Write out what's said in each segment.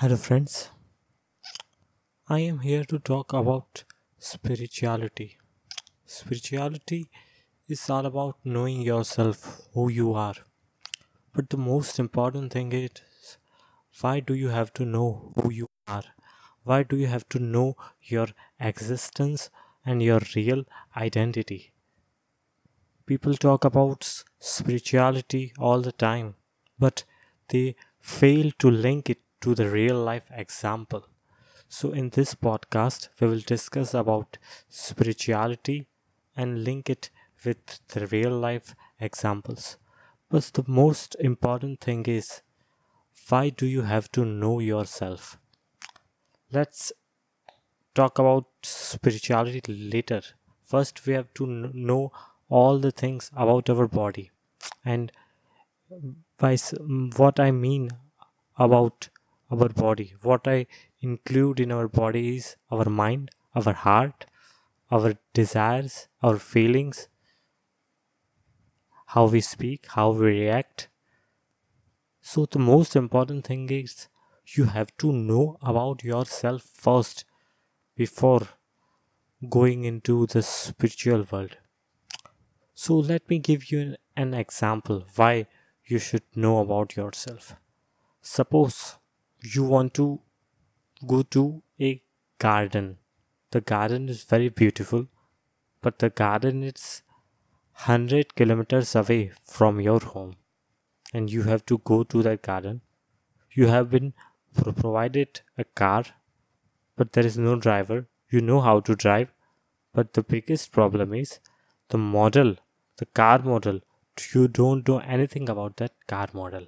Hello, friends. I am here to talk about spirituality. Spirituality is all about knowing yourself, who you are. But the most important thing is why do you have to know who you are? Why do you have to know your existence and your real identity? People talk about spirituality all the time, but they fail to link it to the real life example. So in this podcast we will discuss about spirituality and link it with the real life examples. But the most important thing is why do you have to know yourself? Let's talk about spirituality later. First we have to know all the things about our body and by what I mean about our body. What I include in our body is our mind, our heart, our desires, our feelings, how we speak, how we react. So, the most important thing is you have to know about yourself first before going into the spiritual world. So, let me give you an, example why you should know about yourself. Suppose you want to go to a garden. The garden is very beautiful, but the garden is 100 kilometers away from your home, and you have to go to that garden. You have been pro- provided a car, but there is no driver. You know how to drive, but the biggest problem is the model, the car model. You don't know anything about that car model.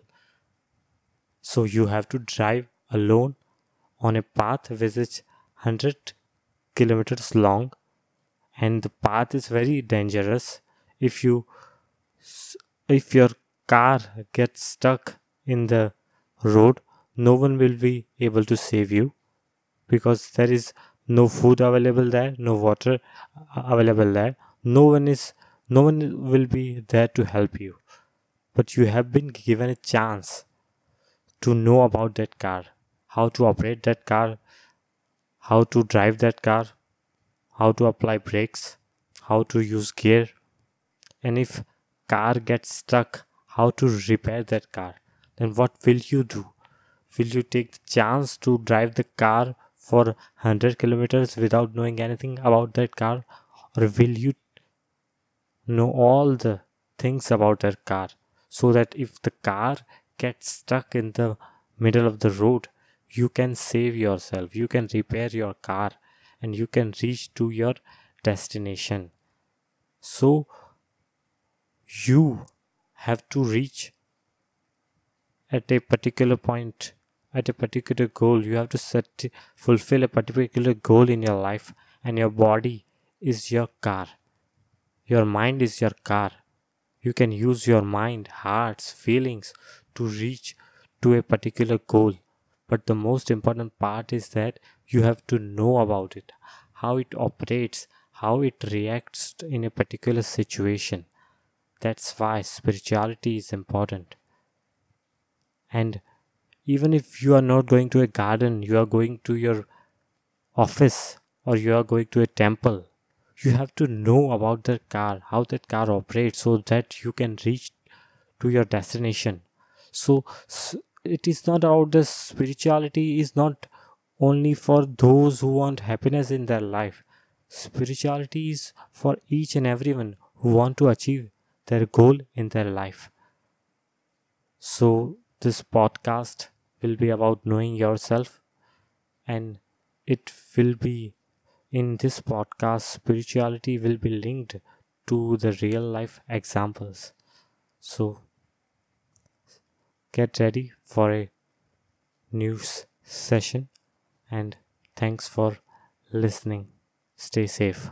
So you have to drive alone on a path which is 100 kilometers long. And the path is very dangerous. If you if your car gets stuck in the road no one will be able to save you because there is no food available there no water uh, available there. No one is no one will be there to help you. But you have been given a chance to know about that car how to operate that car how to drive that car how to apply brakes how to use gear. And if car gets stuck how to repair that car? Then what will you do? Will you take the chance to drive the car for 100 kilometers without knowing anything about that car? Or will you know all the things about that car so that if the car gets stuck in the middle of the road you can save yourself. You can repair your car and you can reach to your destination. So you have to reach at a particular point at a particular goal. You have to set fulfill a particular goal in your life and your body is your car. Your mind is your car. You can use your mind hearts feelings to reach to a particular goal. But the most important part is that you have to know about it how it operates how it reacts in a particular situation. That's why spirituality is important. And even if you are not going to a garden you are going to your office or you are going to a temple you have to know about that car how that car operates so that you can reach to your destination so it is not about the spirituality is not only for those who want happiness in their life. Spirituality is for each and everyone who want to achieve their goal in their life. So this podcast will be about knowing yourself and it will be in this podcast spirituality will be linked to the real life examples. So get ready for a news session and thanks for listening. Stay safe